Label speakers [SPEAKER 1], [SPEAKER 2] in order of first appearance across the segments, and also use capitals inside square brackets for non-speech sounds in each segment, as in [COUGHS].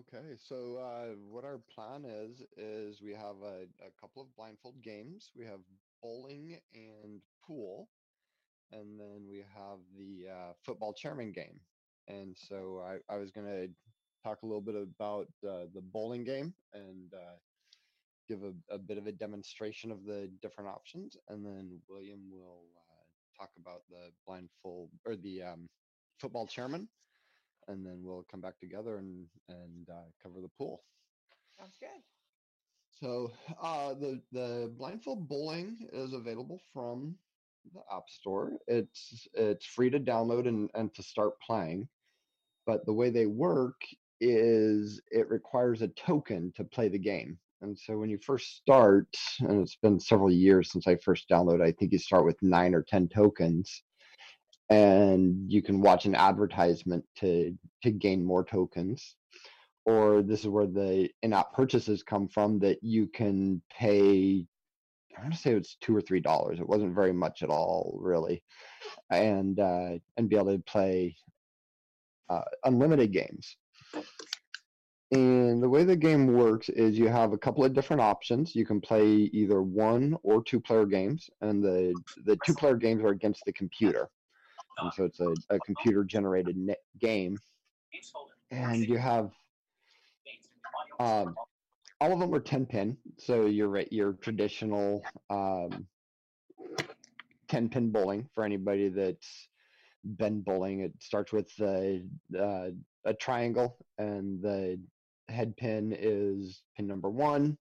[SPEAKER 1] Okay, so uh, what our plan is is we have a, a couple of blindfold games. We have bowling and pool, and then we have the uh, football chairman game. And so I, I was going to talk a little bit about uh, the bowling game and uh, give a, a bit of a demonstration of the different options, and then William will uh, talk about the blindfold or the um, football chairman and then we'll come back together and and uh, cover the pool.
[SPEAKER 2] Sounds good.
[SPEAKER 1] So uh, the the blindfold bowling is available from the App Store. It's it's free to download and, and to start playing. But the way they work is it requires a token to play the game. And so when you first start, and it's been several years since I first downloaded, I think you start with nine or ten tokens and you can watch an advertisement to to gain more tokens. Or this is where the in-app purchases come from that you can pay i want to say it's two or three dollars. It wasn't very much at all really. And uh, and be able to play uh, unlimited games. And the way the game works is you have a couple of different options. You can play either one or two player games, and the the two player games are against the computer and so it's a, a computer generated game. And you have um, all of them are 10 pin so you're right, your traditional um, 10 pin bowling for anybody that's been bowling it starts with a, uh, a triangle and the head pin is pin number one.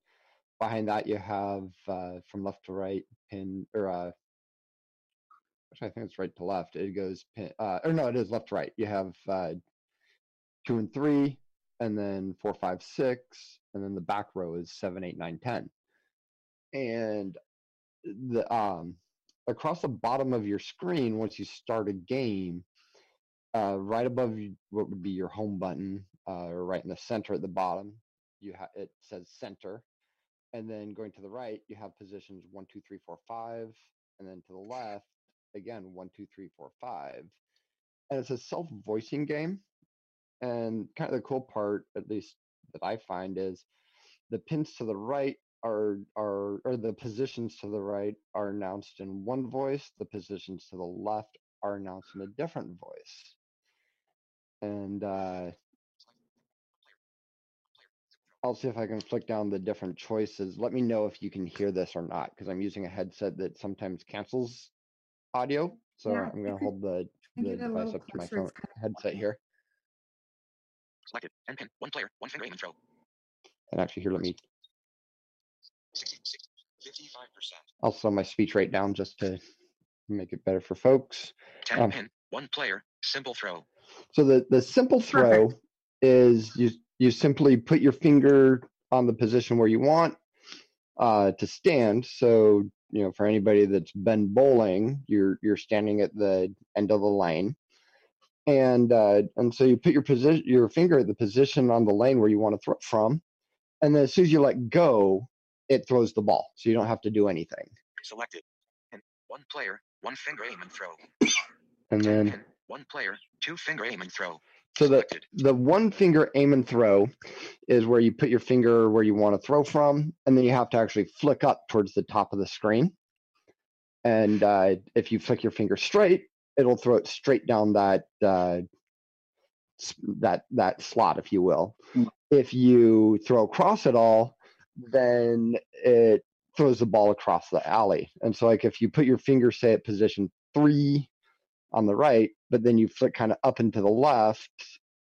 [SPEAKER 1] Behind that you have uh, from left to right pin or uh, I think it's right to left. It goes pin, uh, or no, it is left to right. You have uh, two and three, and then four, five, six, and then the back row is seven, eight, nine, ten. And the um across the bottom of your screen, once you start a game, uh, right above you, what would be your home button, uh, right in the center at the bottom, you have it says center, and then going to the right, you have positions one, two, three, four, five, and then to the left, again one two three four five and it's a self-voicing game and kind of the cool part at least that i find is the pins to the right are are or the positions to the right are announced in one voice the positions to the left are announced in a different voice and uh I'll see if I can flick down the different choices. Let me know if you can hear this or not, because I'm using a headset that sometimes cancels audio. So
[SPEAKER 3] Yeah,
[SPEAKER 1] I'm going to hold the,
[SPEAKER 3] can
[SPEAKER 1] the
[SPEAKER 3] get a
[SPEAKER 1] device
[SPEAKER 3] little
[SPEAKER 1] up to my
[SPEAKER 3] closer,
[SPEAKER 1] phone
[SPEAKER 3] it's kind of
[SPEAKER 1] headset here.
[SPEAKER 4] Selected. N pin. One player. One finger aim and throw.
[SPEAKER 1] And actually, here, let me,
[SPEAKER 4] 66. 55%.
[SPEAKER 1] I'll slow my speech rate down just to make it better for folks.
[SPEAKER 4] 10
[SPEAKER 1] Um,
[SPEAKER 4] pin. One player. Simple throw.
[SPEAKER 1] So the, the simple throw is you, you simply put your finger on the position where you want uh, to stand. So, you know, for anybody that's been bowling, you're, you're standing at the end of the lane. And, uh, and so you put your position, your finger at the position on the lane where you want to throw it from. And then as soon as you let go, it throws the ball. So you don't have to do anything.
[SPEAKER 4] Selected. And one player. One finger aim and throw.
[SPEAKER 1] And then.
[SPEAKER 4] One player. Two finger aim and throw.
[SPEAKER 1] So the, the one finger aim and throw is where you put your finger where you want to throw from, and then you have to actually flick up towards the top of the screen. And uh, if you flick your finger straight, it'll throw it straight down that uh, that that slot, if you will.
[SPEAKER 3] Mm.
[SPEAKER 1] If you throw across it all, then it throws the ball across the alley. And so, like if you put your finger, say at position three on the right, but then you flick kind of up and to the left,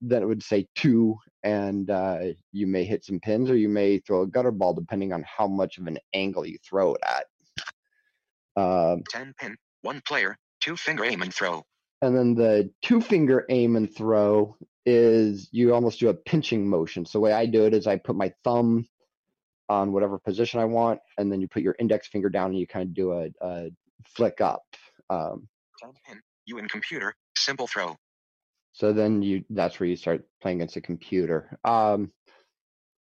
[SPEAKER 1] then it would say two, and uh, you may hit some pins or you may throw a gutter ball depending on how much of an angle you throw it at. Um,
[SPEAKER 4] 10 pin. One player. Two finger aim and throw.
[SPEAKER 1] and then the two finger aim and throw is you almost do a pinching motion. So the way I do it is I put my thumb on whatever position I want, and then you put your index finger down and you kind of do a, a flick up. Um,
[SPEAKER 4] 10 pin. You in computer. Simple throw.
[SPEAKER 1] So then you that's where you start playing against a computer. Um,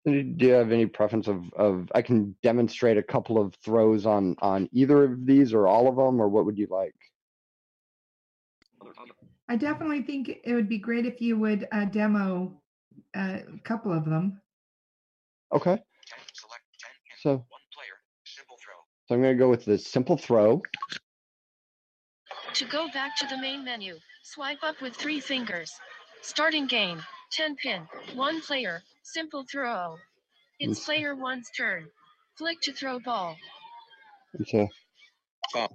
[SPEAKER 1] do you have any preference of, of I can demonstrate a couple of throws on on either of these or all of them or what would you like?
[SPEAKER 3] I definitely think it would be great if you would uh, demo
[SPEAKER 2] A couple of them.
[SPEAKER 1] Okay.
[SPEAKER 4] Select 10.
[SPEAKER 1] So,
[SPEAKER 4] One player. Simple throw.
[SPEAKER 1] so I'm going to go with the simple throw.
[SPEAKER 3] To go back to the main menu, swipe up with three fingers. Starting game, 10 pin, 1 player, simple throw. It's player 1's turn. Flick to throw ball.
[SPEAKER 1] Okay. so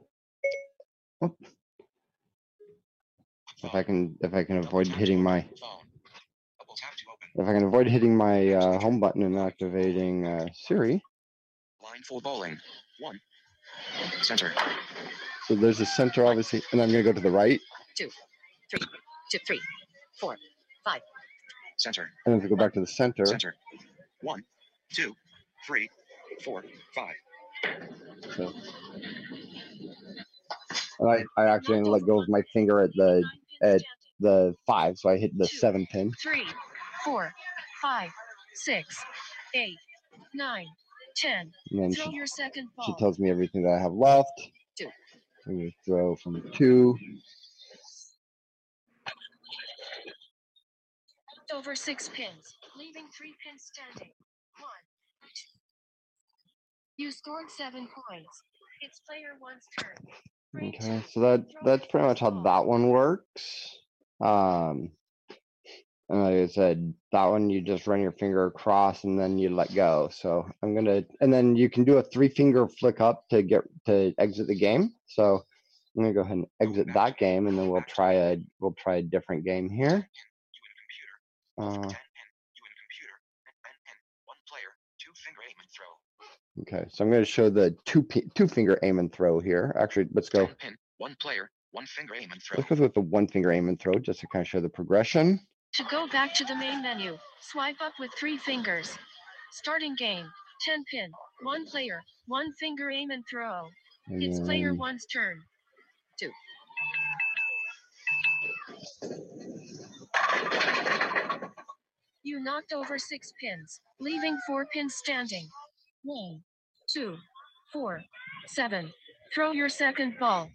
[SPEAKER 1] Oh. if I can if I can avoid hitting my
[SPEAKER 4] Phone. Double tap to open.
[SPEAKER 1] if I can avoid hitting my uh, home button and activating uh, Siri.
[SPEAKER 4] Blindfold bowling. One. Center.
[SPEAKER 1] So there's a center obviously, and I'm going to go to the right.
[SPEAKER 3] Two, three, four, five.
[SPEAKER 4] Center.
[SPEAKER 1] And then if we go back to the center,
[SPEAKER 4] Center. One. Two. Three. Four. Five.
[SPEAKER 1] so and I, I accidentally let go of my finger at the at- the five, so I hit the
[SPEAKER 3] Two.
[SPEAKER 1] seven pin.
[SPEAKER 3] Three, four, five, six, eight, nine, ten.
[SPEAKER 1] And then
[SPEAKER 3] Throw
[SPEAKER 1] she,
[SPEAKER 3] your second
[SPEAKER 1] she tells me everything that I have left.
[SPEAKER 3] Two.
[SPEAKER 1] Going to throw from two.
[SPEAKER 3] over six pins, leaving three pins standing. One. You scored seven points. It's player one's turn.
[SPEAKER 1] Okay, so that that's pretty much how that one works. Um, and like I said, that one you just run your finger across and then you let go. So I'm gonna, and then you can do a three finger flick up to get to exit the game. So I'm gonna go ahead and exit that game, and then we'll try a we'll try a different game here.
[SPEAKER 4] You in a computer.
[SPEAKER 1] Uh,
[SPEAKER 4] Ten pin. You in a computer. Pen pin. One player. Two finger aim and throw.
[SPEAKER 1] okay, so I'm gonna show the two two finger aim and throw here. Actually, let's go.
[SPEAKER 4] Pin. One player. One finger aim and throw.
[SPEAKER 1] Let's go with the one finger aim and throw just to kind of show the progression.
[SPEAKER 3] To go back to the main menu, swipe up with three fingers. Starting game, 10 pin, one player, one finger aim and throw. It's player
[SPEAKER 1] mm.
[SPEAKER 3] one's turn. Two. You knocked over six pins, leaving four pins standing. One, two, four, seven. Throw your second ball.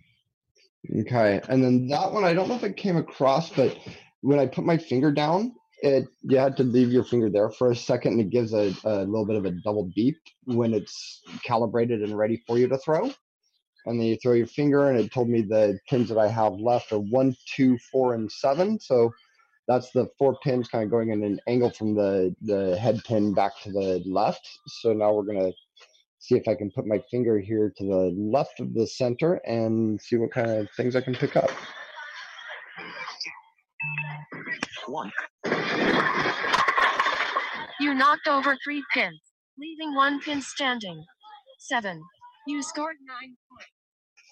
[SPEAKER 1] Okay, and then that one I don't know if it came across, but when I put my finger down, it you had to leave your finger there for a second, and it gives a, a little bit of a double beep when it's calibrated and ready for you to throw. And then you throw your finger, and it told me the pins that I have left are one, two, four, and seven. So that's the four pins kind of going in an angle from the the head pin back to the left. So now we're gonna see if I can put my finger here to the left of the center and see what kind of things I can pick up.
[SPEAKER 4] One.
[SPEAKER 3] You knocked over three pins, leaving one pin standing. Seven. You scored nine points.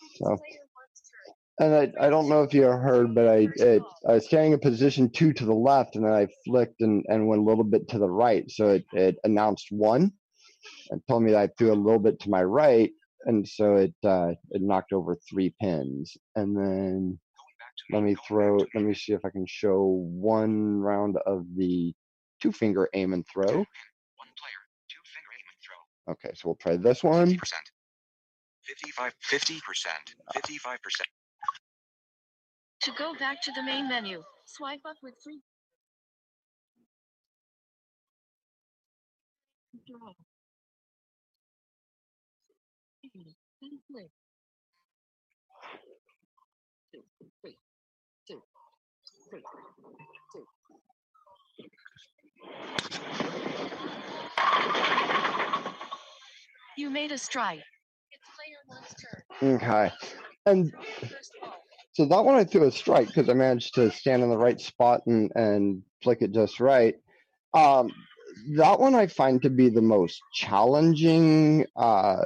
[SPEAKER 3] It's
[SPEAKER 1] So-
[SPEAKER 3] player one's turn.
[SPEAKER 1] And I, I don't know if you heard, but I it, I was standing in position two to the left, and then I flicked and, and went a little bit to the right. So it, it announced one and told me that I threw a little bit to my right, and so it uh, it knocked over three pins. And then
[SPEAKER 4] Going back to
[SPEAKER 1] let me throw. Let me see if I can show one round of the two finger aim and throw.
[SPEAKER 4] One player. Two finger aim and throw.
[SPEAKER 1] Okay, so we'll try this one.
[SPEAKER 4] 50%. 55, 50%, 55%. Ah.
[SPEAKER 3] To go back to the main menu, swipe up with three. Draw. Aim, and flick. Two, three, two, three, two. You made a strike. It's player one's turn.
[SPEAKER 1] Okay, and So that one I threw a strike because I managed to stand in the right spot and, and flick it just right. Um, that one I find to be the most challenging, uh,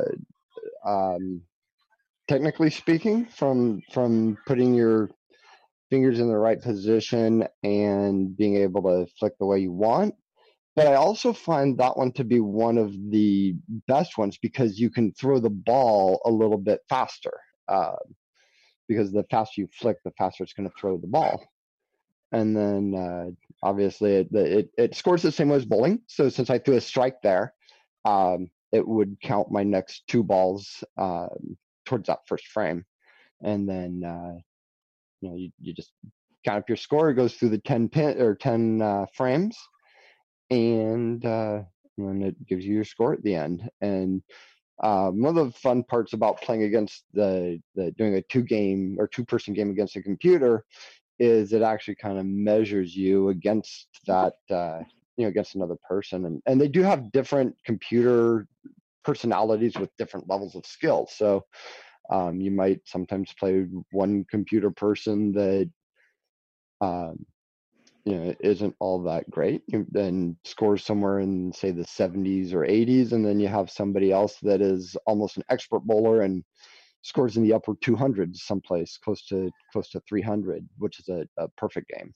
[SPEAKER 1] um, technically speaking, from from putting your fingers in the right position and being able to flick the way you want. But I also find that one to be one of the best ones because you can throw the ball a little bit faster. Uh, because the faster you flick, the faster it's going to throw the ball. And then uh, obviously it, it it scores the same way as bowling. So since I threw a strike there, um, it would count my next two balls um, towards that first frame, and then uh, you know you, you just count up your score. It goes through the ten pin or ten uh, frames, and, uh, and then it gives you your score at the end. And um, one of the fun parts about playing against the, the doing a two game or two person game against a computer is it actually kind of measures you against that uh, you know against another person and and they do have different computer personalities with different levels of skill so um, you might sometimes play one computer person that um, you know isn't all that great then scores somewhere in say the 70s or 80s and then you have somebody else that is almost an expert bowler and scores in the upper 200s someplace close to close to 300 which is a, a perfect game.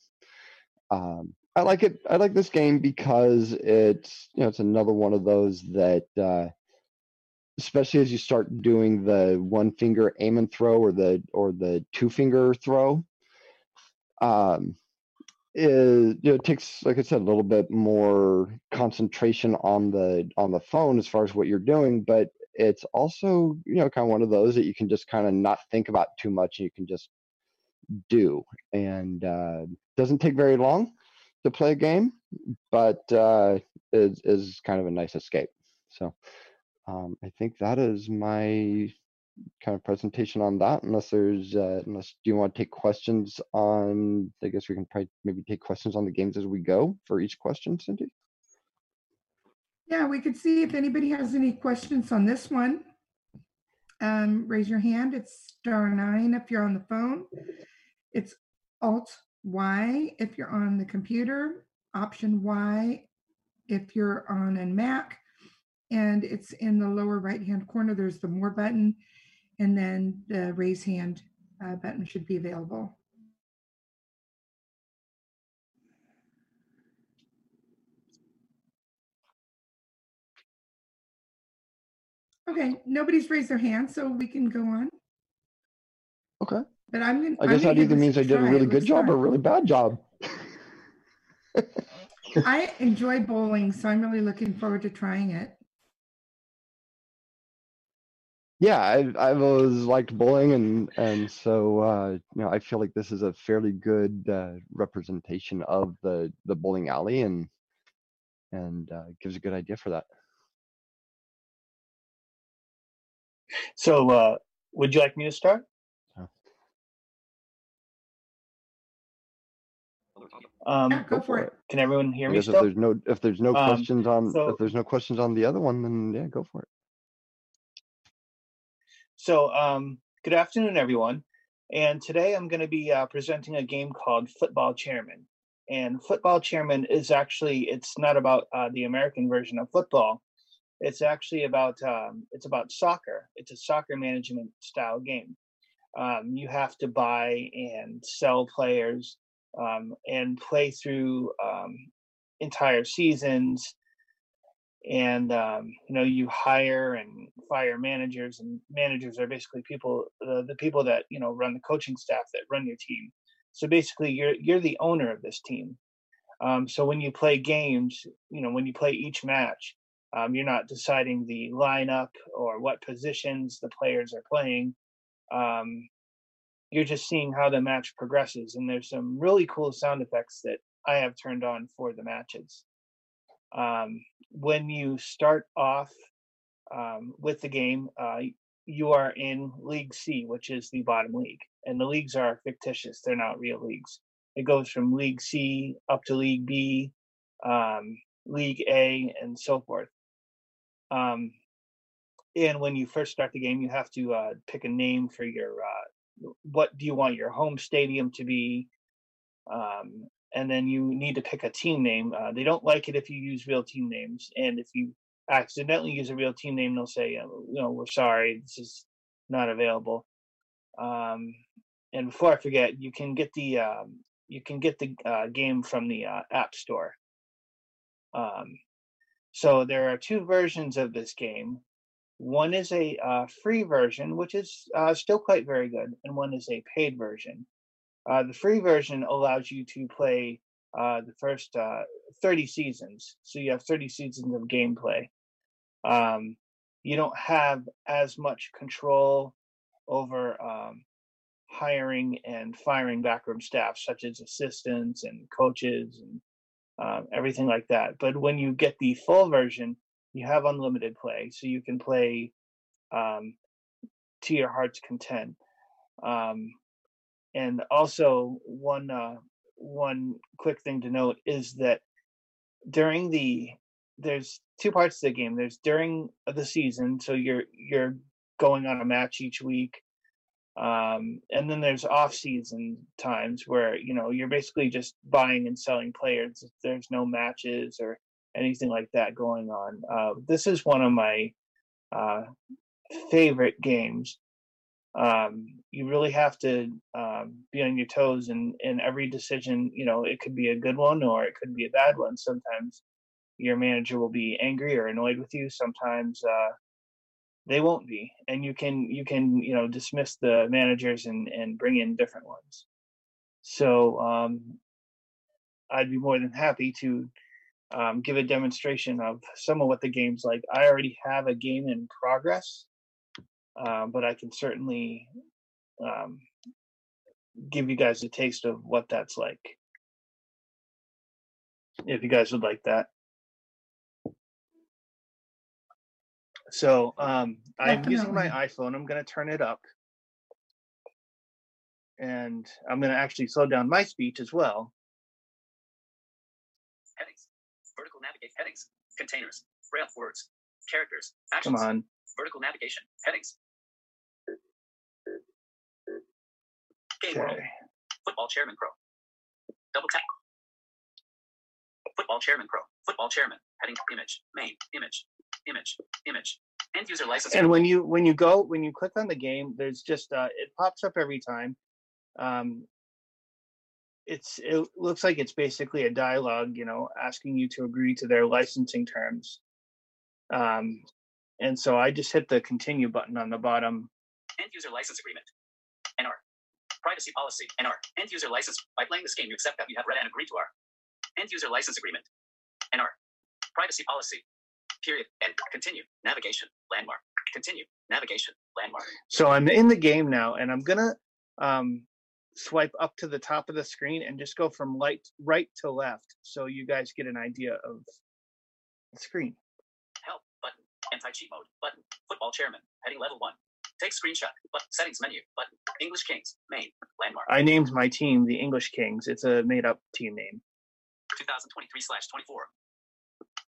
[SPEAKER 1] Um, i like it i like this game because it's you know it's another one of those that uh, especially as you start doing the one finger aim and throw or the or the two finger throw um is you know, it takes like i said a little bit more concentration on the on the phone as far as what you're doing but it's also you know kind of one of those that you can just kind of not think about too much and you can just do. And uh doesn't take very long to play a game but uh is is kind of a nice escape. So um i think that is my kind of presentation on that unless there's uh, unless do you want to take questions on i guess we can probably maybe take questions on the games as we go for each question cindy
[SPEAKER 2] Yeah, we could see if anybody has any questions on this one. Um, raise your hand. It's star nine if you're on the phone. It's alt Y if you're on the computer, option Y if you're on a Mac. And it's in the lower right-hand corner. There's the more button. And then the raise hand uh, button should be available. Okay, nobody's raised their hand, so we can go on.
[SPEAKER 1] okay
[SPEAKER 2] But I'm gonna.
[SPEAKER 1] i guess that either means i did a really good job or a really bad job [LAUGHS]
[SPEAKER 2] I enjoy bowling, so I'm really looking forward to trying it.
[SPEAKER 1] Yeah I've, I've always liked bowling and and so uh you know i feel like this is a fairly good uh representation of the the bowling alley and and uh gives a good idea for that
[SPEAKER 5] So, uh, would you like me to start? Um,
[SPEAKER 2] Yeah, go for it.
[SPEAKER 5] Can everyone hear me
[SPEAKER 1] guess if there's no if there's no
[SPEAKER 5] Um,
[SPEAKER 1] questions on
[SPEAKER 5] so-
[SPEAKER 1] if there's no questions on the other one then yeah go for it
[SPEAKER 5] So, um, good afternoon, everyone. And today I'm going to be uh, presenting a game called Football Chairman. And Football Chairman is actually it's not about uh, the American version of football. It's actually about um, it's about soccer. It's a soccer management style game. Um, you have to buy and sell players um, and play through um, entire seasons and um, you know you hire and fire managers and managers are basically people the, the people that you know run the coaching staff that run your team. So basically you're you're the owner of this team. Um, so when you play games you know when you play each match um, you're not deciding the lineup or what positions the players are playing. Um, you're just seeing how the match progresses and there's some really cool sound effects that i have turned on for the matches. Um, when you start off um, with the game, uh, you are in League C, which is the bottom league, and the leagues are fictitious; they're not real leagues. It goes from League C up to League B, um, League A, and so forth. Um, and when you first start the game, you have to uh, pick a name for your uh, what do you want your home stadium to be, um, and then you need to pick a team name. Uh, they don't like it if you use real team names, and if you accidentally use a real team name, they'll say, uh, "You know, we're sorry, this is not available." Um, and before I forget, you can get the um, you can get the uh, game from the uh, App Store. Um, so there are two versions of this game. One is a uh, free version, which is uh, still quite very good, and one is a paid version. Uh, the free version allows you to play uh, the first uh, 30 seasons. So you have 30 seasons of gameplay. Um, you don't have as much control over um, hiring and firing backroom staff, such as assistants and coaches and um, everything like that. But when you get the full version, you have unlimited play, so you can play um, to your heart's content. Um, and also, one uh, one quick thing to note is that during the there's two parts to the game. There's during the season, so you're you're going on a match each week, um, and then there's off season times where you know you're basically just buying and selling players. There's no matches or anything like that going on. Uh, this is one of my uh, favorite games. Um, you really have to um, be on your toes, and in every decision, you know, it could be a good one or it could be a bad one. Sometimes your manager will be angry or annoyed with you. Sometimes uh, they won't be, and you can you can you know dismiss the managers and and bring in different ones. So um, I'd be more than happy to um, give a demonstration of some of what the game's like. I already have a game in progress, uh, but I can certainly um, give you guys a taste of what that's like. If you guys would like that. So um, I'm using my iPhone. I'm going to turn it up. And I'm going to actually slow down my speech as well.
[SPEAKER 6] Headings. Vertical navigate headings. Containers. Braille words. Characters.
[SPEAKER 5] Come
[SPEAKER 6] Actions.
[SPEAKER 5] on.
[SPEAKER 6] Vertical navigation. Headings. Game.
[SPEAKER 5] Okay.
[SPEAKER 6] Football chairman pro. Double tap. Football chairman pro. Football chairman. Heading image. Main. Image. Image. Image. End user license.
[SPEAKER 5] And when you when you go when you click on the game, there's just uh, it pops up every time. Um, it's it looks like it's basically a dialogue, you know, asking you to agree to their licensing terms. Um, and so I just hit the continue button on the bottom.
[SPEAKER 6] End user license agreement. Privacy policy. NR. End user license. By playing this game, you accept that you have read and agreed to our end user license agreement. NR. Privacy policy. Period. And continue. Navigation. Landmark. Continue. Navigation. Landmark.
[SPEAKER 5] So I'm in the game now, and I'm gonna um, swipe up to the top of the screen and just go from light right to left, so you guys get an idea of the screen.
[SPEAKER 6] Help button. Anti cheat mode button. Football chairman. Heading level one. Take screenshot. But settings menu button. English Kings. Main. Landmark.
[SPEAKER 5] I named my team the English Kings. It's a made-up team name.
[SPEAKER 6] 2023 slash 24.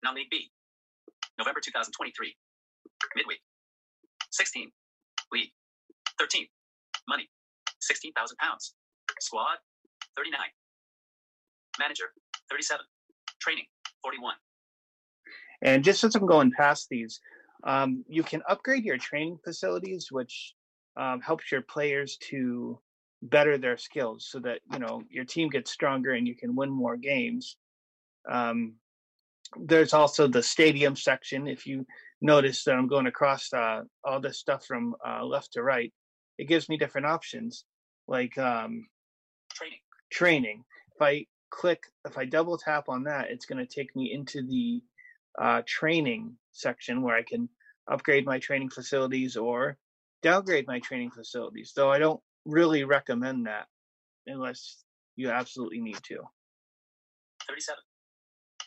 [SPEAKER 6] Non-League B. November 2023. Midweek. 16. League. 13. Money. 16,000 pounds. Squad. 39. Manager. 37. Training. 41.
[SPEAKER 5] And just as I'm going past these, um, you can upgrade your training facilities, which um, helps your players to better their skills, so that you know your team gets stronger and you can win more games. Um, there's also the stadium section. If you notice that I'm going across uh, all this stuff from uh, left to right, it gives me different options, like um,
[SPEAKER 6] Training.
[SPEAKER 5] training. If I click, if I double tap on that, it's going to take me into the uh, training section where I can upgrade my training facilities or downgrade my training facilities. Though I don't really recommend that unless you absolutely need to.
[SPEAKER 6] 37.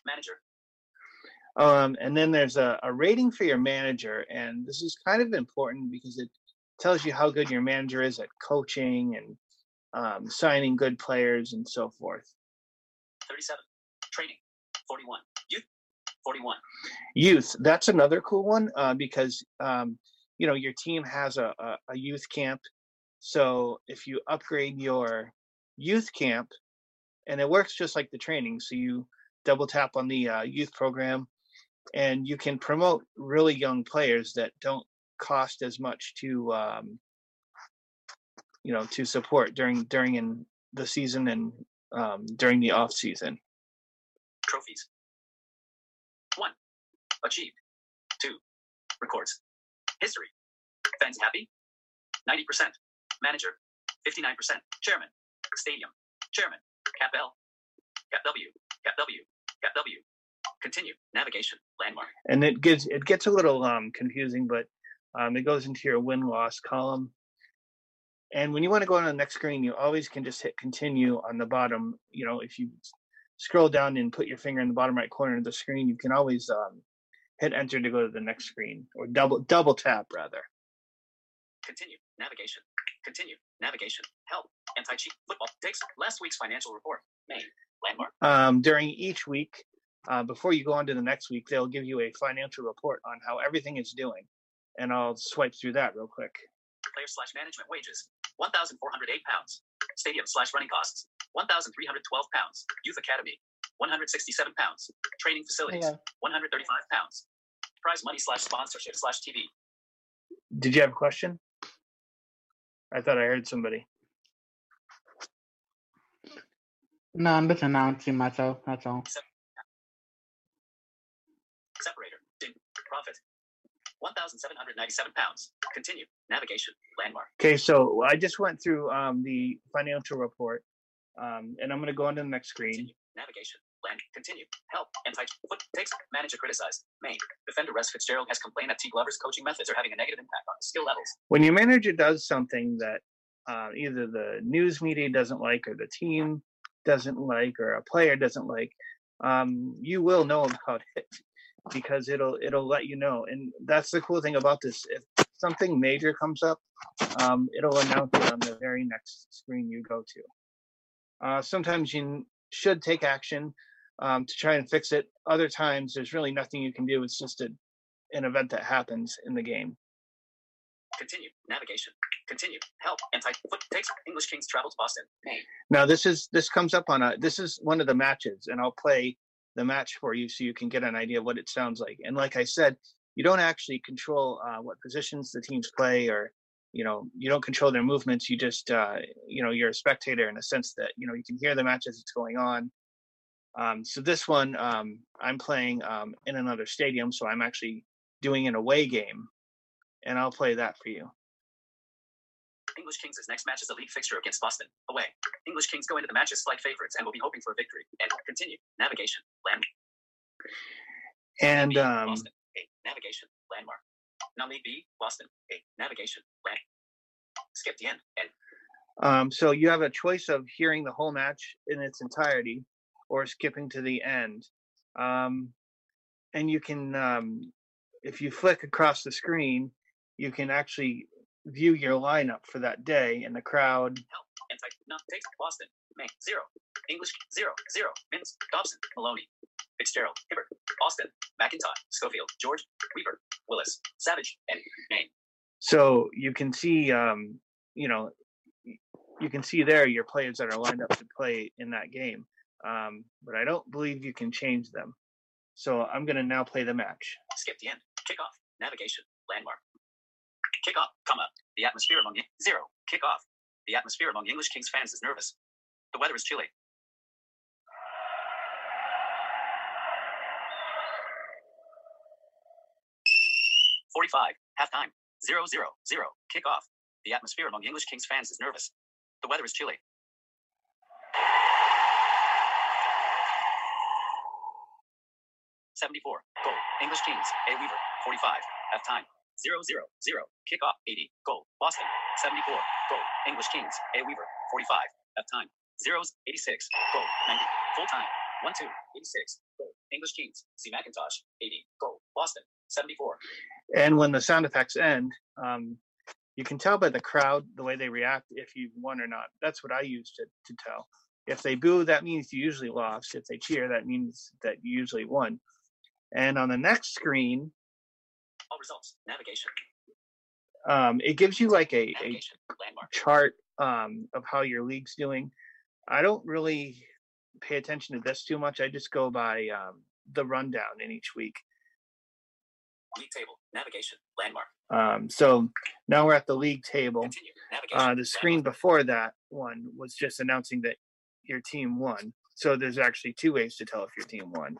[SPEAKER 6] Manager.
[SPEAKER 5] Um, and then there's a, a rating for your manager, and this is kind of important because it tells you how good your manager is at coaching and um, signing good players and so forth.
[SPEAKER 6] 37. Training. 41. Youth. 41.
[SPEAKER 5] Youth, that's another cool one uh, because um, you know your team has a, a, a youth camp. So if you upgrade your youth camp, and it works just like the training, so you double tap on the uh, youth program, and you can promote really young players that don't cost as much to um, you know to support during during in the season and um, during the off season.
[SPEAKER 6] Trophies. 1. Achieved. 2. Records. History. Fans happy? 90%. Manager. 59%. Chairman. Stadium. Chairman. Cap L. Cap W. Cap W. Cap W. Continue. Navigation. Landmark.
[SPEAKER 5] and it gets it gets a little um, confusing, but um, it goes into your win loss column. And when you want to go on the next screen, you always can just hit continue on the bottom. You know, if you scroll down and put your finger in the bottom right corner of the screen, you can always um, hit enter to go to the next screen or double double tap rather.
[SPEAKER 6] Continue. Navigation. Continue. Navigation. Help. Anti-cheat. Football. Takes last week's financial report. Main. Landmark.
[SPEAKER 5] Um, during each week, uh, before you go on to the next week, they'll give you a financial report on how everything is doing, and I'll swipe through that real quick.
[SPEAKER 6] Player slash management wages. 1,408 pounds. Stadium slash running costs. 1,312 pounds. Youth Academy. 167 pounds. Training facilities. 135 pounds. Prize money slash sponsorship slash TV.
[SPEAKER 5] Did you have a question? I thought I heard somebody.
[SPEAKER 7] No, I'm just announcing myself. That's all.
[SPEAKER 6] Separator. Ding. Profit. 1,797 pounds. Continue. Navigation. Landmark.
[SPEAKER 5] Okay, so I just went through um, the financial report, um, and I'm going to go on to the next screen.
[SPEAKER 6] Continue. Navigation. Land. Continue. Help. Anti. Foot. Takes. Manager criticized. Main. Defender Russ Fitzgerald has complained that T. Glover's coaching methods are having a negative impact on skill levels.
[SPEAKER 5] When your manager does something that uh, either the news media doesn't like, or the team doesn't like, or a player doesn't like, um, you will know about it [LAUGHS] because it'll it'll let you know. And that's the cool thing about this. If something major comes up, um, it'll announce it on the very next screen you go to. Uh, sometimes you should take action um, to try and fix it. Other times, there's really nothing you can do. It's just a, an event that happens in the game.
[SPEAKER 6] Continue. Navigation. Continue. Help. Anti. Foot. Takes. English Kings travel to Boston.
[SPEAKER 5] Now this is this comes up on a this is one of the matches, and I'll play the match for you so you can get an idea of what it sounds like. And like I said, you don't actually control uh, what positions the teams play, or you know you don't control their movements. You just uh, you know you're a spectator in a sense that you know you can hear the match as it's going on. Um, so this one um, I'm playing um, in another stadium, so I'm actually doing an away game, and I'll play that for you.
[SPEAKER 6] English Kings' next match is a league fixture against Boston. Away. English Kings go into the match as slight favorites and will be hoping for a victory. And continue. Navigation. Land.
[SPEAKER 5] And um,
[SPEAKER 6] Boston. A. Navigation. Landmark. Non-league B. Boston. A. Navigation. Land. Skip the end. And
[SPEAKER 5] Um, so you have a choice of hearing the whole match in its entirety or skipping to the end. Um, and you can, um, if you flick across the screen, you can actually view your lineup for that day and the crowd.
[SPEAKER 6] help. Anti. Non. Takes. Boston. Main. Zero. English. Zero. Zero. Mins. Dobson. Maloney. Fitzgerald. Hibbert. Austin McIntyre. Schofield. George. Weaver. Willis. Savage. And Main.
[SPEAKER 5] So you can see, um, you know, you can see there your players that are lined up to play in that game. Um, but I don't believe you can change them. So I'm going to now play the match.
[SPEAKER 6] Skip the end. Kick off. Navigation. Landmark. Kickoff, comma. The atmosphere among zero. Kick off. The atmosphere among English Kings fans is nervous. The weather is chilly. Forty-five. Halftime. Zero zero zero. Kick off. The atmosphere among English Kings fans is nervous. The weather is chilly. Seventy-four. Goal. English Kings. A Weaver. Forty-five. Halftime. Zero zero zero. Kickoff. Eighty. Goal. Boston. Seventy-four. Goal. English Kings. A Weaver. Forty-five. Half time. Zeros. Eighty-six. Goal. Ninety. Full time. One two. Eighty-six. Goal. English Kings. C. McIntosh. Eighty. Goal. Boston. Seventy-four.
[SPEAKER 5] And when the sound effects end, um, you can tell by the crowd the way they react if you won or not. That's what I use to, to tell. If they boo, that means you usually lost. If they cheer, that means that you usually won. And on the next screen,
[SPEAKER 6] All results. Navigation.
[SPEAKER 5] um, it gives you like a, a. Chart um, of how your league's doing. I don't really pay attention to this too much. I just go by um, the rundown in each week.
[SPEAKER 6] League table. Navigation. Landmark.
[SPEAKER 5] Um, so now we're at the league table.
[SPEAKER 6] Continue.
[SPEAKER 5] Uh, the screen before that one was just announcing that your team won. So there's actually two ways to tell if your team won.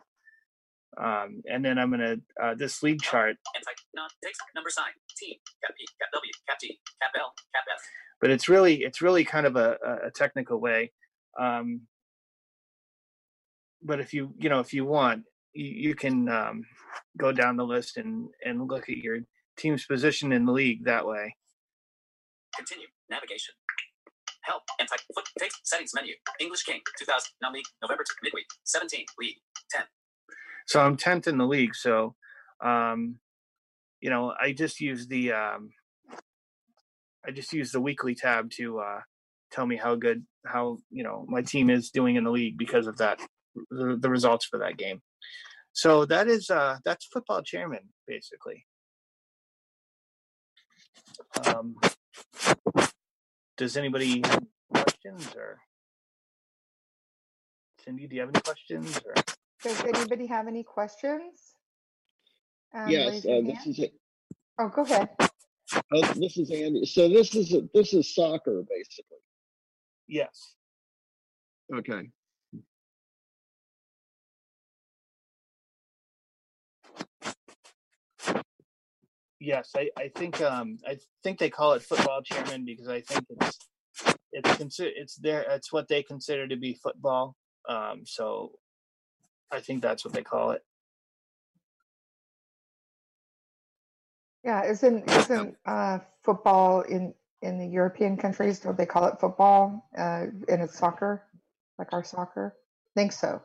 [SPEAKER 5] Um, and then I'm gonna uh, this league chart,
[SPEAKER 6] Anti. Non. Number sign. T. Cap P. Cap W. Cap T. Cap L. Cap F.
[SPEAKER 5] but it's really it's really kind of a, a- technical way. Um, but if you you know if you want, you, you can um, go down the list and and look at your team's position in the league that way.
[SPEAKER 6] Continue. Navigation. Help and type foot settings menu. English King 2000 non league November midweek 17 league 10.
[SPEAKER 5] So I'm tenth in the league. So, um, you know, I just use the um, I just use the weekly tab to uh, tell me how good how you know my team is doing in the league because of that the, the results for that game. So that is uh, that's football chairman basically. Um, does anybody have questions or Cindy? Do you have any questions or?
[SPEAKER 8] Does anybody have any questions? Um,
[SPEAKER 9] Yes, uh, this is it.
[SPEAKER 8] Oh, go ahead.
[SPEAKER 9] Uh, this is Andy. So this is this is soccer, basically.
[SPEAKER 5] Yes.
[SPEAKER 9] Okay.
[SPEAKER 5] Yes, I, I think um I think they call it football chairman because I think it's it's consider it's their it's what they consider to be football. Um so I think that's what they call it.
[SPEAKER 8] Yeah, isn't isn't uh, football in in the European countries? Don't they call it football? Uh, and it's soccer, like our soccer. think so.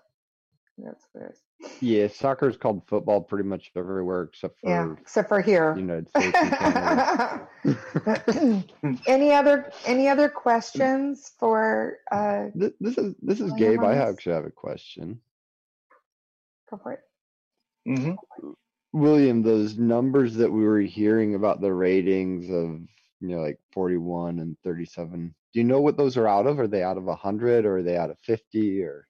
[SPEAKER 8] That's what it is.
[SPEAKER 1] Yeah, soccer is called football pretty much everywhere except for
[SPEAKER 8] Yeah, except for here.
[SPEAKER 1] United States [LAUGHS]
[SPEAKER 8] any other any other questions for uh
[SPEAKER 1] Th- This is this is Gabe. I
[SPEAKER 8] this?
[SPEAKER 1] actually have a question.
[SPEAKER 8] Go for it.
[SPEAKER 5] Mm-hmm.
[SPEAKER 1] William, those numbers that we were hearing about the ratings of you know like 41 and 37, do you know what those are out of? Are they out of 100 or are they out of 50 or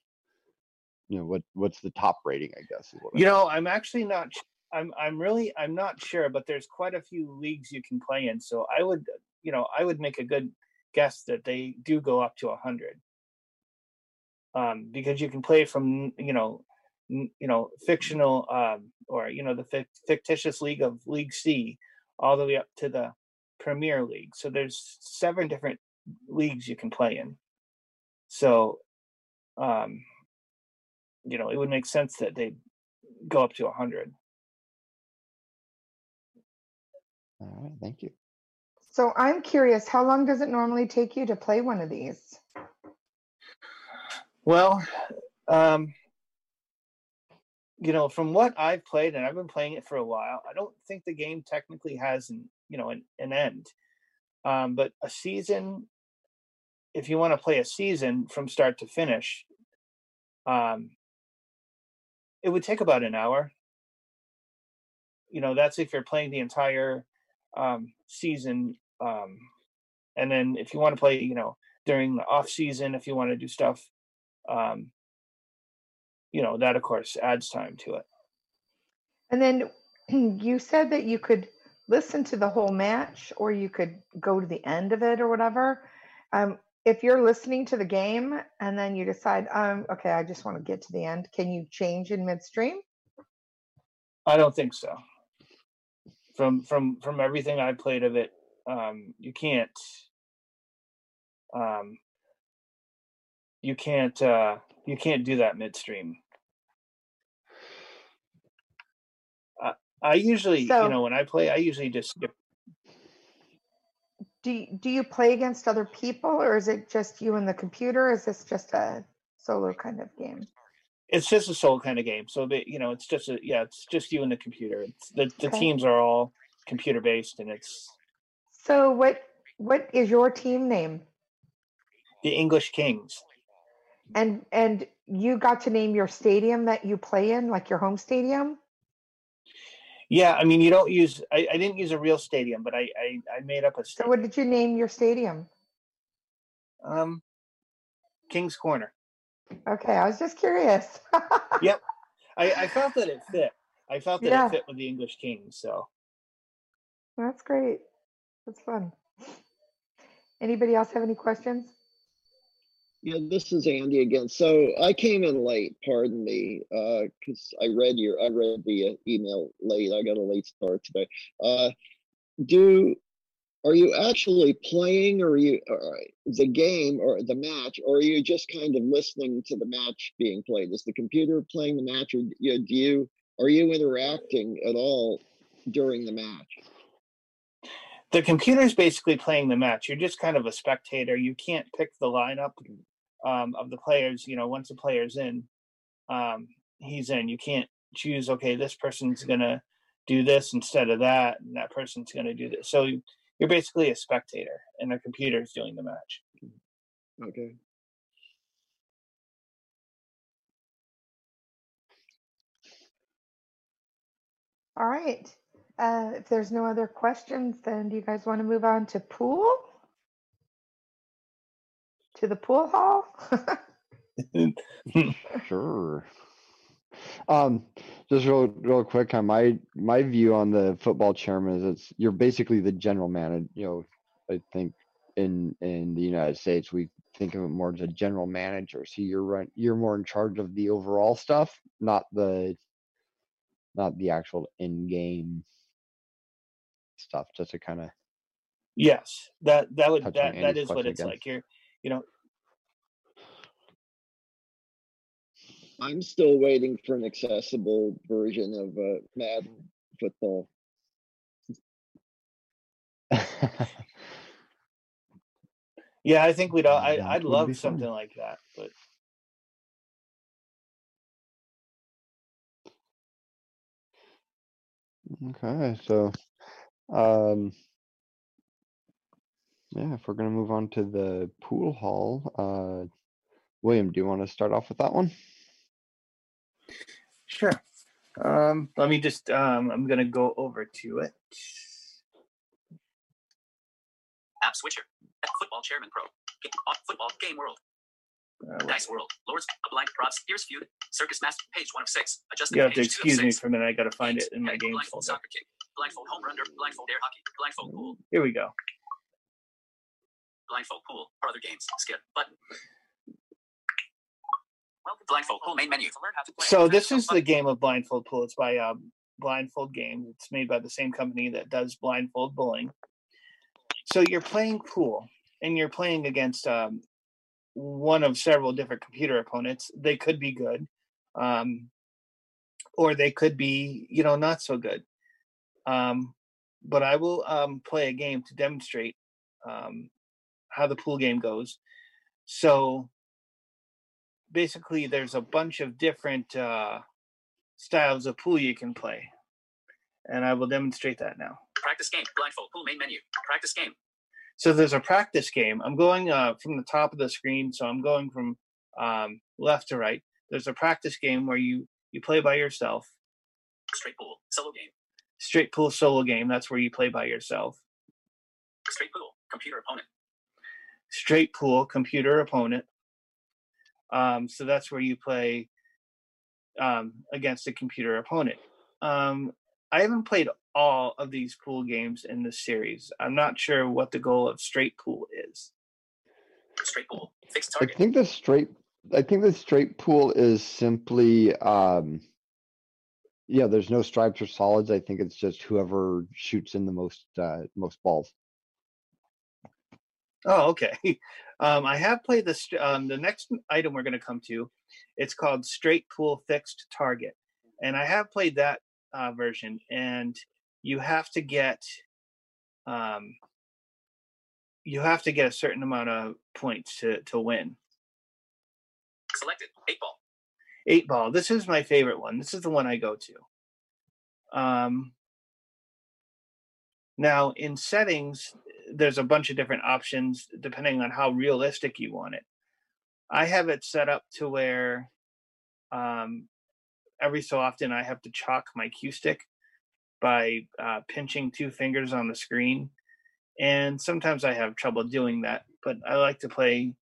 [SPEAKER 1] you know what what's the top rating, I guess is what I'm
[SPEAKER 5] You know, I'm actually not I'm I'm really I'm not sure, but there's quite a few leagues you can play in. So I would you know, I would make a good guess that they do go up to 100. Um because you can play from, you know, n- you know, fictional um or you know, the fictitious league of League C all the way up to the Premier League. So there's seven different leagues you can play in. So um you know, it would make sense that they go up to 100.
[SPEAKER 1] All right, thank you.
[SPEAKER 8] So I'm curious, how long does it normally take you to play one of these?
[SPEAKER 5] Well, um, you know, from what I've played, and I've been playing it for a while, I don't think the game technically has an you know an, an end. Um, but a season, if you want to play a season from start to finish, um, it would take about an hour. You know, that's if you're playing the entire um, season. Um, and then if you want to play, you know, during the off season, if you want to do stuff, um, you know, that of course adds time to it.
[SPEAKER 8] And then [CLEARS THROAT] you said that you could listen to the whole match or you could go to the end of it or whatever. Um, if you're listening to the game and then you decide, um, okay, I just want to get to the end, can you change in midstream?
[SPEAKER 5] I don't think so. From from from everything I played of it, um, you can't. Um, you can't. Uh, you can't do that midstream. I, usually,
[SPEAKER 8] So-
[SPEAKER 5] you know, when I play, I usually just skip.
[SPEAKER 8] Do you, do you play against other people or is it just you and the computer? Is this just a solo kind of game?
[SPEAKER 5] It's just a solo kind of game, so that you know, it's just a yeah, it's just you and the computer. It's the the
[SPEAKER 8] Okay.
[SPEAKER 5] teams are all computer based, and it's
[SPEAKER 8] So what what is your team name?
[SPEAKER 5] the English Kings.
[SPEAKER 8] And and you got to name your stadium that you play in, like your home stadium?
[SPEAKER 5] Yeah, I mean, you don't use. I, I didn't use a real stadium, but I I, I made up a Stadium.
[SPEAKER 8] So what did you name your stadium?
[SPEAKER 5] Um, King's Corner.
[SPEAKER 8] Okay, I was just curious. [LAUGHS]
[SPEAKER 5] Yep. I, I felt that it fit. I felt that
[SPEAKER 8] Yeah.
[SPEAKER 5] it fit with the English Kings. So
[SPEAKER 8] That's great. That's fun. Anybody else have any questions?
[SPEAKER 9] Yeah, this is Andy again. So I came in late, pardon me, because I read your, I read the uh, email late. I got a late start today. Uh, do, are you actually playing or you, or the game or the match, or are you just kind of listening to the match being played? Is the computer playing the match or you, do you are you interacting at all during the match?
[SPEAKER 5] the computer's basically playing the match. You're just kind of a spectator. You can't pick the lineup um, of the players. You know, once the player's in, um, he's in. You can't choose. Okay, this person's gonna do this instead of that, and that person's gonna do this. So you're basically a spectator, and the computer's doing the match.
[SPEAKER 9] Okay.
[SPEAKER 8] All right. Uh, if there's no other questions, then do you guys want to move on to pool? To the pool hall? [LAUGHS]
[SPEAKER 1] Sure. Um, just real, real quick on my my view on the football chairman is it's you're basically the general manager. You know, I think in in the United States we think of it more as a general manager. So you're run, you're more in charge of the overall stuff, not the not the actual in game stuff. Just to kind of
[SPEAKER 5] Yes, that that would that that is what it's
[SPEAKER 1] again.
[SPEAKER 5] like. You're, you know,
[SPEAKER 9] I'm still waiting for an accessible version of uh, Madden football. [LAUGHS]
[SPEAKER 5] yeah, I think we'd all. I, i'd love
[SPEAKER 1] be fun.
[SPEAKER 5] something like that, but
[SPEAKER 1] Okay, so um yeah, if we're gonna move on to the pool hall, uh William, do you want to start off with that one?
[SPEAKER 5] sure. Um, let me just. Um, I'm gonna go over to it.
[SPEAKER 6] App switcher. Football Chairman Pro. Football Game World.
[SPEAKER 5] Uh,
[SPEAKER 6] Dice World. Lords. A blind props. Here's feud. Circus Master. Page one of six. Adjusted
[SPEAKER 5] you have to
[SPEAKER 6] page
[SPEAKER 5] excuse me for a minute. I gotta find it in my
[SPEAKER 6] game
[SPEAKER 5] games
[SPEAKER 6] Blindfold
[SPEAKER 5] folder.
[SPEAKER 6] soccer kick. Blindfold home run. Blindfold air hockey. Blindfold pool.
[SPEAKER 5] Here we go.
[SPEAKER 6] Blindfold pool. Or other games. Skip button. Welcome to Blindfold pool main menu. To learn how to play.
[SPEAKER 5] So this is the game of Blindfold Pool. It's by um, Blindfold Games. It's made by the same company that does Blindfold Bowling. So you're playing pool, and you're playing against um, one of several different computer opponents. They could be good, um, or they could be, you know, not so good. Um, but I will um, play a game to demonstrate um, how the pool game goes. So basically there's a bunch of different uh, styles of pool you can play and i will demonstrate that now
[SPEAKER 6] Practice game. Blindfold pool main menu. Practice game.
[SPEAKER 5] so there's a practice game i'm going uh, from the top of the screen so i'm going from um, left to right there's a practice game where you you play by yourself
[SPEAKER 6] Straight pool. Solo game.
[SPEAKER 5] straight pool solo game that's where you play by yourself
[SPEAKER 6] Straight pool. Computer opponent.
[SPEAKER 5] Straight pool computer opponent um, so that's where you play um, against a computer opponent um, i haven't played all of these pool games in this series i'm not sure what the goal of straight pool is
[SPEAKER 6] Straight pool. Fixed
[SPEAKER 1] I think the straight I think the straight pool is simply um yeah, there's no stripes or solids. I think it's just whoever shoots in the most uh most balls.
[SPEAKER 5] Oh okay. [LAUGHS] Um, i have played this um, the next item we're going to come to it's called straight pool fixed target. And i have played that uh, version and you have to get um, you have to get a certain amount of points to to win.
[SPEAKER 6] Selected. Eight ball.
[SPEAKER 5] eight ball. This is my favorite one. This is the one i go to. Um now in settings there's a bunch of different options depending on how realistic you want it i have it set up to where um every so often i have to chalk my cue stick by uh, pinching two fingers on the screen and sometimes i have trouble doing that but i like to play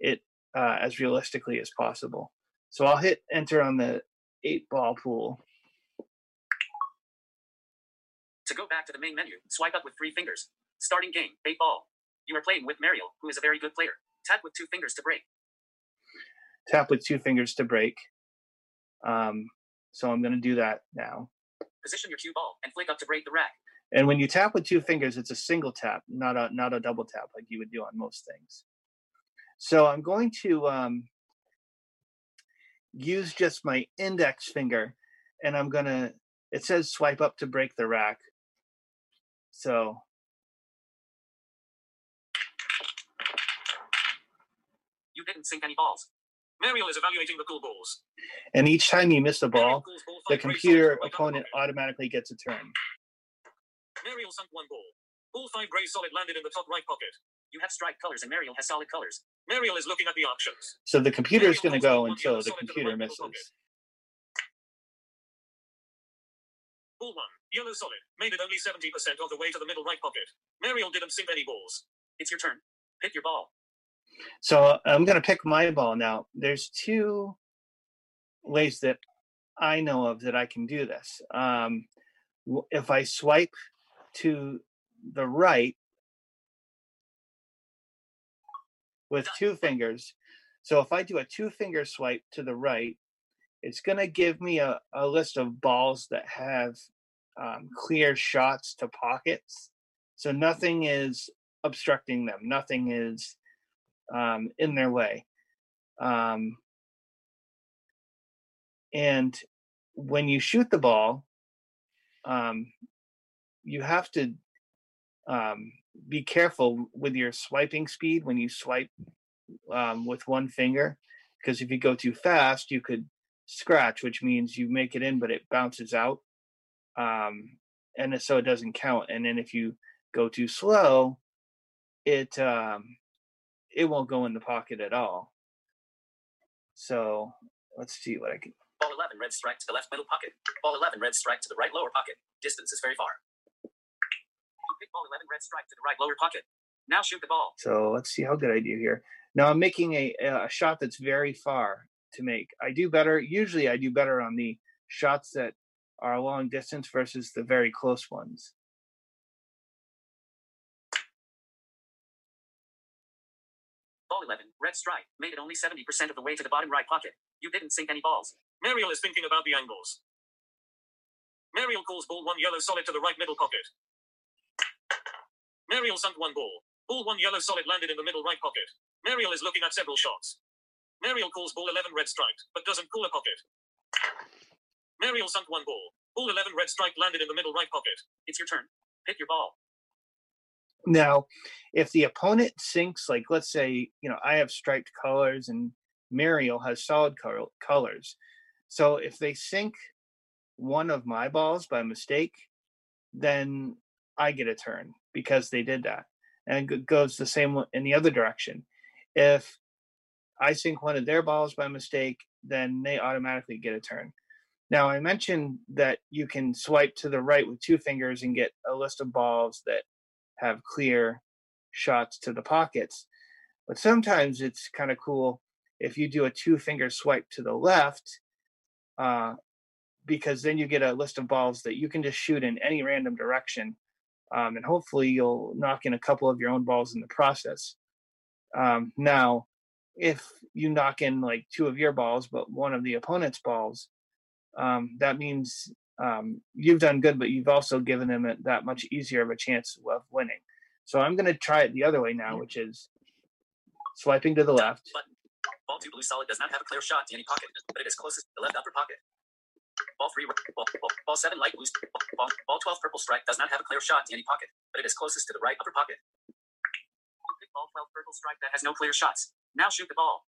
[SPEAKER 5] it uh, as realistically as possible so I'll hit enter on the eight ball pool.
[SPEAKER 6] To go back to the main menu, swipe up with three fingers. Starting game. Eight ball. You are playing with Mariel, who is a very good player. Tap with two fingers to break.
[SPEAKER 5] Tap with two fingers to break. Um, so I'm going to do that now.
[SPEAKER 6] Position your cue ball and flick up to break the rack.
[SPEAKER 5] And when you tap with two fingers, it's a single tap, not a not a double tap like you would do on most things. So I'm going to um, use just my index finger, and I'm gonna. It says swipe up to break the rack. So
[SPEAKER 6] didn't sink any balls.
[SPEAKER 10] Mariel is evaluating the cool balls.
[SPEAKER 5] And each time you miss a ball,
[SPEAKER 10] ball
[SPEAKER 5] the computer
[SPEAKER 10] solid to the right upper
[SPEAKER 5] opponent automatically gets a turn.
[SPEAKER 10] Mariel sunk one ball. Ball five gray solid landed in the top right pocket.
[SPEAKER 6] You have striped colors and Mariel has solid colors.
[SPEAKER 10] Mariel is looking at the options.
[SPEAKER 5] So the computer is going to go until the
[SPEAKER 10] to the
[SPEAKER 5] computer
[SPEAKER 10] right
[SPEAKER 5] misses.
[SPEAKER 10] Ball one, yellow solid, made it only 70% of the way to the middle right pocket. Mariel didn't sink any balls.
[SPEAKER 6] It's your turn. Pick your ball.
[SPEAKER 5] So I'm going to pick my ball now. There's two ways that I know of that I can do this. Um, if I swipe to the right with two fingers, so if I do a two finger swipe to the right, it's going to give me a, a list of balls that have um, clear shots to pockets. So nothing is obstructing them, nothing is um, in their way. Um, and when you shoot the ball, um, you have to um, be careful with your swiping speed when you swipe um, with one finger, because if you go too fast, you could scratch, which means you make it in, but it bounces out, um, and so it doesn't count. And then if you go too slow, it um, it won't go in the pocket at all. So let's see what I can.
[SPEAKER 6] Ball 11, red strike to the left middle pocket. Ball 11, red strike to the right lower pocket. Distance is very far. Pick ball 11, red strike to the right lower pocket. Now shoot the ball.
[SPEAKER 5] So let's see how good I do here. Now I'm making a, a shot that's very far to make. I do better. Usually I do better on the shots that are a long distance versus the very close ones.
[SPEAKER 6] 11, red stripe, Made it only 70% of the way to the bottom right pocket. You didn't sink any balls.
[SPEAKER 10] Mariel is thinking about the angles. Mariel calls ball one yellow solid to the right middle pocket. Mariel sunk one ball. Ball one yellow solid landed in the middle right pocket. Mariel is looking at several shots. Mariel calls ball 11 red striked, but doesn't call a pocket. Mariel sunk one ball. Ball 11 red striked landed in the middle right pocket.
[SPEAKER 6] It's your turn. Hit your ball.
[SPEAKER 5] Now, if the opponent sinks, like let's say, you know, I have striped colors and Mariel has solid col- colors. So if they sink one of my balls by mistake, then I get a turn because they did that. And it goes the same in the other direction. If I sink one of their balls by mistake, then they automatically get a turn. Now, I mentioned that you can swipe to the right with two fingers and get a list of balls that have clear shots to the pockets. But sometimes it's kind of cool if you do a two finger swipe to the left, uh, because then you get a list of balls that you can just shoot in any random direction. Um, and hopefully you'll knock in a couple of your own balls in the process. Um, now, if you knock in like two of your balls, but one of the opponent's balls, um, that means um, you've done good, but you've also given them a, that much easier of a chance of winning. So I'm going to try it the other way now, which is swiping to the left.
[SPEAKER 6] Button. Ball 2 blue solid does not have a clear shot to any pocket, but it is closest to the left upper pocket. Ball 3 ball, ball, ball 7 light blue ball, ball 12 purple strike does not have a clear shot to any pocket, but it is closest to the right upper pocket. Pick ball 12 purple strike that has no clear shots. Now shoot the ball.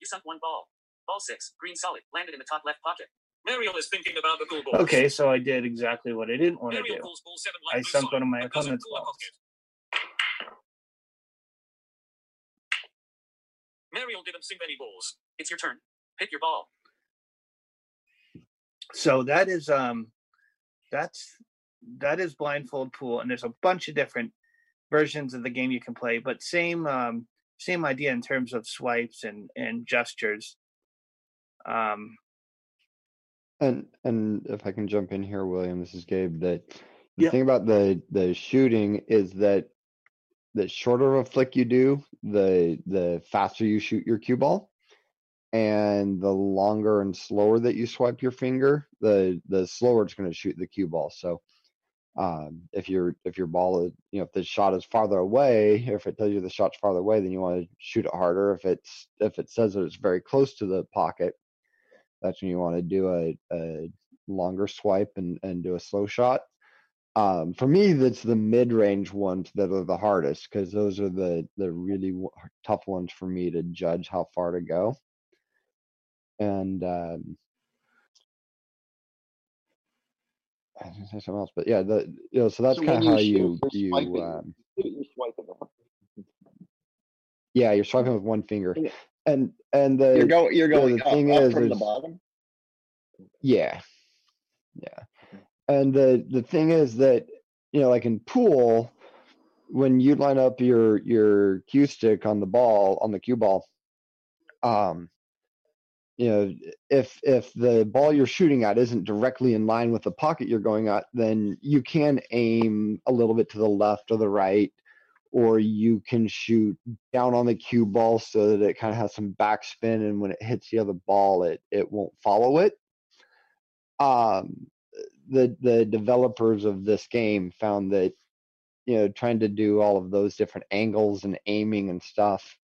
[SPEAKER 6] You sunk one ball. Ball 6, green solid, landed in the top left pocket.
[SPEAKER 10] Mariel is thinking about the cool balls.
[SPEAKER 5] Okay, so I did exactly what I didn't want to do.
[SPEAKER 10] calls ball 7 light
[SPEAKER 5] I sunk one of my opponent's balls.
[SPEAKER 10] Mariel didn't sink any balls.
[SPEAKER 6] It's your turn. Pick your ball.
[SPEAKER 5] So that is um, that's that is blindfold pool, and there's a bunch of different versions of the game you can play, but same um, same idea in terms of swipes and and gestures. Um,
[SPEAKER 1] And and if I can jump in here, William, this is Gabe. That the
[SPEAKER 5] Yeah.
[SPEAKER 1] thing about the the shooting is that the shorter of a flick you do, the the faster you shoot your cue ball, and the longer and slower that you swipe your finger, the the slower it's going to shoot the cue ball. So um, if your if your ball is you know if the shot is farther away, if it tells you the shot's farther away, then you want to shoot it harder. If it's if it says that it's very close to the pocket, that's when you want to do a, a longer swipe and, and do a slow shot. Um, for me, that's the mid-range ones that are the hardest because those are the the really w- tough ones for me to judge how far to go. And um, I gonna say something else, but yeah, the you know, so that's
[SPEAKER 9] So
[SPEAKER 1] kind of how you
[SPEAKER 9] you're
[SPEAKER 1] you
[SPEAKER 9] swiping.
[SPEAKER 1] um,
[SPEAKER 9] You're swiping
[SPEAKER 1] yeah, you're swiping with one finger,
[SPEAKER 9] Yeah.
[SPEAKER 1] And and the
[SPEAKER 9] You're
[SPEAKER 1] going. You're
[SPEAKER 9] going
[SPEAKER 1] the
[SPEAKER 9] up,
[SPEAKER 1] thing
[SPEAKER 9] up
[SPEAKER 1] is,
[SPEAKER 9] from the bottom.
[SPEAKER 1] yeah, yeah, and the the thing is that you know, like in pool, when you line up your your cue stick on the ball on the cue ball, um, you know, if if the ball you're shooting at isn't directly in line with the pocket you're going at, then you can aim a little bit to the left or the right, or you can shoot down on the cue ball so that it kind of has some backspin, and when it hits the other ball, it it won't follow it. Um, the the developers of this game found that you know trying to do all of those different angles and aiming and stuff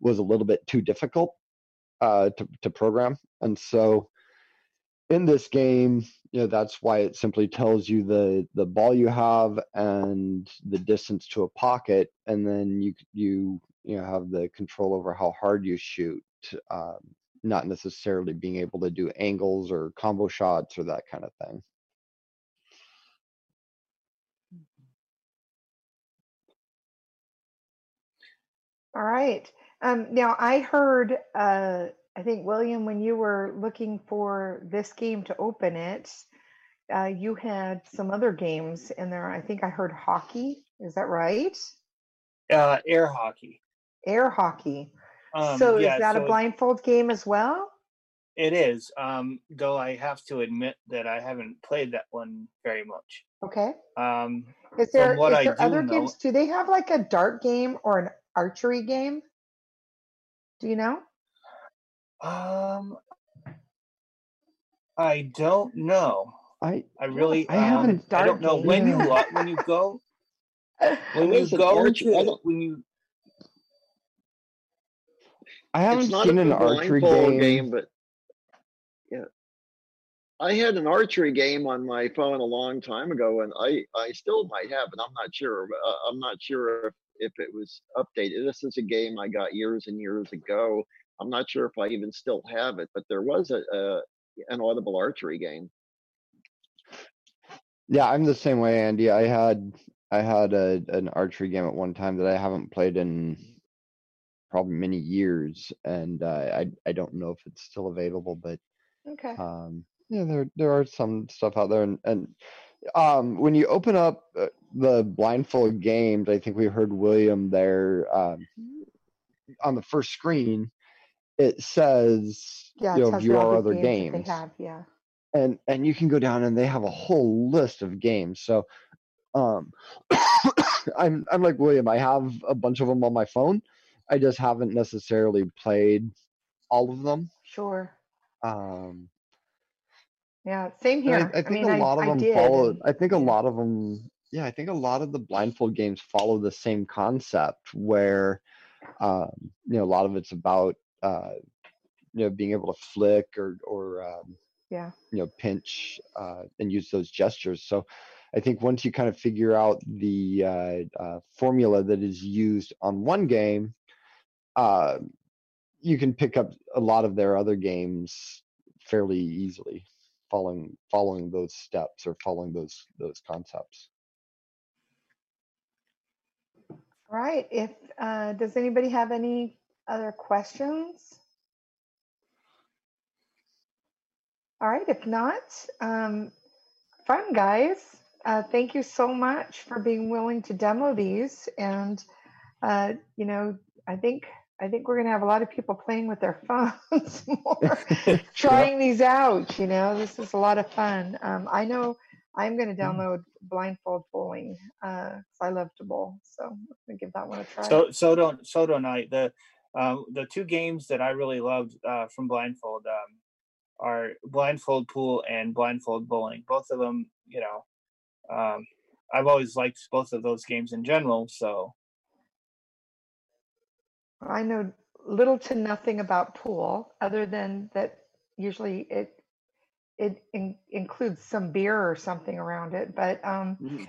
[SPEAKER 1] was a little bit too difficult uh, to to program, and so in this game, you know that's why it simply tells you the the ball you have and the distance to a pocket, and then you you you know have the control over how hard you shoot, um, not necessarily being able to do angles or combo shots or that kind of thing.
[SPEAKER 8] All right. Um, now I heard, uh, I think William, when you were looking for this game to open it, uh, you had some other games in there. I think I heard hockey. Is that right?
[SPEAKER 5] Uh, air hockey.
[SPEAKER 8] Air hockey.
[SPEAKER 5] Um,
[SPEAKER 8] so
[SPEAKER 5] yeah,
[SPEAKER 8] is that
[SPEAKER 5] so
[SPEAKER 8] a blindfold game as well?
[SPEAKER 5] It is. Um, though I have to admit that I haven't played that one very much.
[SPEAKER 8] Okay.
[SPEAKER 5] Um,
[SPEAKER 8] Is there, is
[SPEAKER 5] I
[SPEAKER 8] there
[SPEAKER 5] do
[SPEAKER 8] other
[SPEAKER 5] know,
[SPEAKER 8] games? Do they have like a dart game or an archery game? Do you know?
[SPEAKER 5] Um, I don't know.
[SPEAKER 1] I
[SPEAKER 5] I really,
[SPEAKER 1] I
[SPEAKER 5] um,
[SPEAKER 1] haven't-
[SPEAKER 5] I don't know when you [LAUGHS] when you go when you go
[SPEAKER 9] arch- I
[SPEAKER 5] to when you
[SPEAKER 1] I haven't
[SPEAKER 9] It's not
[SPEAKER 1] seen
[SPEAKER 9] a
[SPEAKER 1] an archery game.
[SPEAKER 9] game, but yeah, I had an archery game on my phone a long time ago, and I I still might have it. I'm not sure. Uh, I'm not sure if, if it was updated. This is a game I got years and years ago. I'm not sure if I even still have it, but there was a, a an audible archery game.
[SPEAKER 1] Yeah, I'm the same way, Andy. I had I had a an archery game at one time that I haven't played in probably many years, and uh, I I don't know if it's still available, but
[SPEAKER 8] Okay.
[SPEAKER 1] um, yeah, there there are some stuff out there, and and um, when you open up uh, the blindfold games, I think we heard William there um, on the first screen. It says
[SPEAKER 8] Yeah,
[SPEAKER 1] you know view our other
[SPEAKER 8] games,
[SPEAKER 1] games
[SPEAKER 8] they have. Yeah.
[SPEAKER 1] and and you can go down and they have a whole list of games so um [COUGHS] i'm i'm like william i have a bunch of them on my phone i just haven't necessarily played all of them
[SPEAKER 8] Sure.
[SPEAKER 1] um
[SPEAKER 8] Yeah. Same here.
[SPEAKER 1] I, I think
[SPEAKER 8] mean,
[SPEAKER 1] a lot
[SPEAKER 8] I,
[SPEAKER 1] of them follow i think a lot of them yeah i think a lot of the blindfold games follow the same concept where um you know a lot of it's about uh you know being able to flick or or um
[SPEAKER 8] Yeah.
[SPEAKER 1] you know pinch uh, and use those gestures so i think once you kind of figure out the uh, uh, formula that is used on one game uh, you can pick up a lot of their other games fairly easily following following those steps or following those those concepts
[SPEAKER 8] All right. If uh, does anybody have any other questions? All right. If not, um, fun guys. Uh, thank you so much for being willing to demo these. And uh, you know, I think I think we're gonna have a lot of people playing with their [LAUGHS] phones more, [LAUGHS] trying these out. You know, this is a lot of fun. Um, I know I'm gonna download Blindfold Bowling because I love to bowl. So I'm gonna give that one a try.
[SPEAKER 5] So so don't so don't I. The um, the two games that I really loved uh, from Blindfold um, are Blindfold Pool and Blindfold Bowling. Both of them, you know, um, I've always liked both of those games in general. So
[SPEAKER 8] I know little to nothing about pool other than that usually it it in, includes some beer or something around it, but um, [LAUGHS]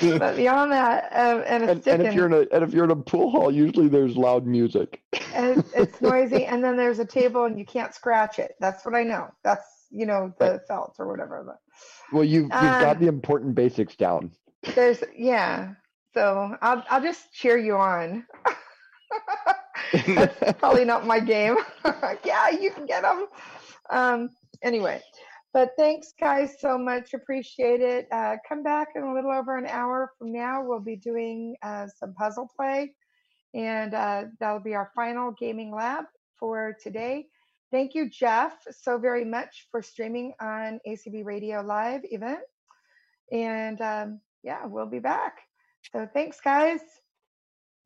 [SPEAKER 8] but beyond that, um, and a
[SPEAKER 1] And,
[SPEAKER 8] stick
[SPEAKER 1] and if you're in a and if you're in a pool hall, usually there's loud music.
[SPEAKER 8] and it's, [LAUGHS] noisy, and then there's a table and you can't scratch it. That's what I know. That's you know the felt or whatever. But
[SPEAKER 1] Well, you've you've got
[SPEAKER 8] Um,
[SPEAKER 1] the important basics down.
[SPEAKER 8] there's yeah. So I'll I'll just cheer you on. [LAUGHS] That's probably not my game. yeah, you can get them. Um, anyway, but thanks, guys, so much. Appreciate it. Uh, come back in a little over an hour from now. We'll be doing uh, some puzzle play, and uh, that'll be our final gaming lab for today. Thank you, Jeff, so very much for streaming on ACB Radio Live event. And um, yeah, we'll be back. So thanks, guys.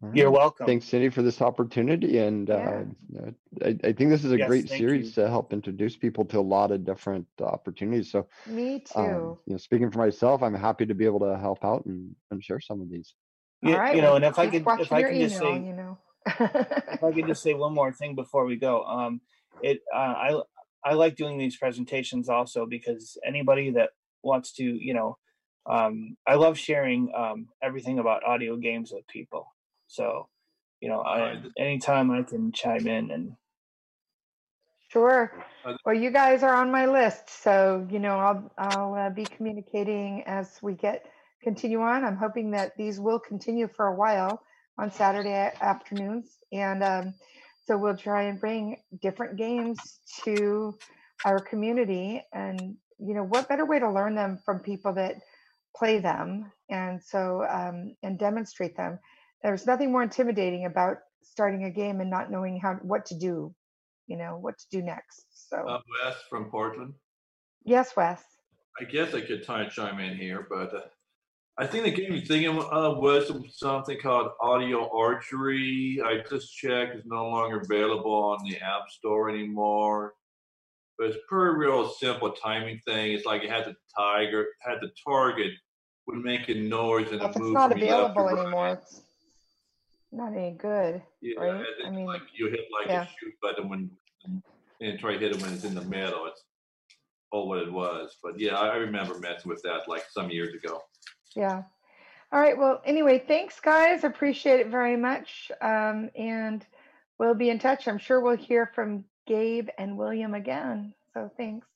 [SPEAKER 1] All
[SPEAKER 5] You're welcome.
[SPEAKER 1] Thanks, Cindy, for this opportunity, and uh, uh, I, I think this is a
[SPEAKER 5] Yes,
[SPEAKER 1] great series
[SPEAKER 5] you.
[SPEAKER 1] to help introduce people to a lot of different uh, opportunities. So,
[SPEAKER 8] Me too.
[SPEAKER 1] um, you know, speaking for myself, I'm happy to be able to help out and, and share some of these.
[SPEAKER 5] You,
[SPEAKER 8] All right.
[SPEAKER 5] you know,
[SPEAKER 8] well,
[SPEAKER 5] and if I could, if I
[SPEAKER 8] your
[SPEAKER 5] can just
[SPEAKER 8] email,
[SPEAKER 5] say,
[SPEAKER 8] you know.
[SPEAKER 5] if I could just say one more thing before we go, um, it uh, I I like doing these presentations also because anybody that wants to, you know, um, I love sharing um, everything about audio games with people. So, you know, I, anytime I can chime in and
[SPEAKER 8] Sure.
[SPEAKER 11] Uh,
[SPEAKER 8] Well, you guys are on my list, so you know I'll I'll uh, be communicating as we get continue on. I'm hoping that these will continue for a while on Saturday afternoons, and um, so we'll try and bring different games to our community. And you know, what better way to learn them from people that play them, and so um, and demonstrate them. There's nothing more intimidating about starting a game and not knowing how what to do you know what to do next so
[SPEAKER 11] I'm Wes from Portland.
[SPEAKER 8] yes wes
[SPEAKER 11] I guess I could try and chime in here, but uh, I think the game you're thinking uh, was something called Audio Archery. I just checked; it's no longer available on the App Store anymore. But it's pretty real simple timing thing. It's like it had the tiger, had the target would make a noise and
[SPEAKER 8] if
[SPEAKER 11] a
[SPEAKER 8] it's not
[SPEAKER 11] from your left to
[SPEAKER 8] available anymore it's not any good
[SPEAKER 11] Yeah,
[SPEAKER 8] right
[SPEAKER 11] it's
[SPEAKER 8] i mean
[SPEAKER 11] like you hit like
[SPEAKER 8] yeah.
[SPEAKER 11] a shoot button when and try to hit it when it's in the middle. It's all what it was. But yeah, I I remember messing with that like some years ago.
[SPEAKER 8] yeah all right well anyway thanks guys appreciate it very much um, and we'll be in touch i'm sure we'll hear from gabe and william again so thanks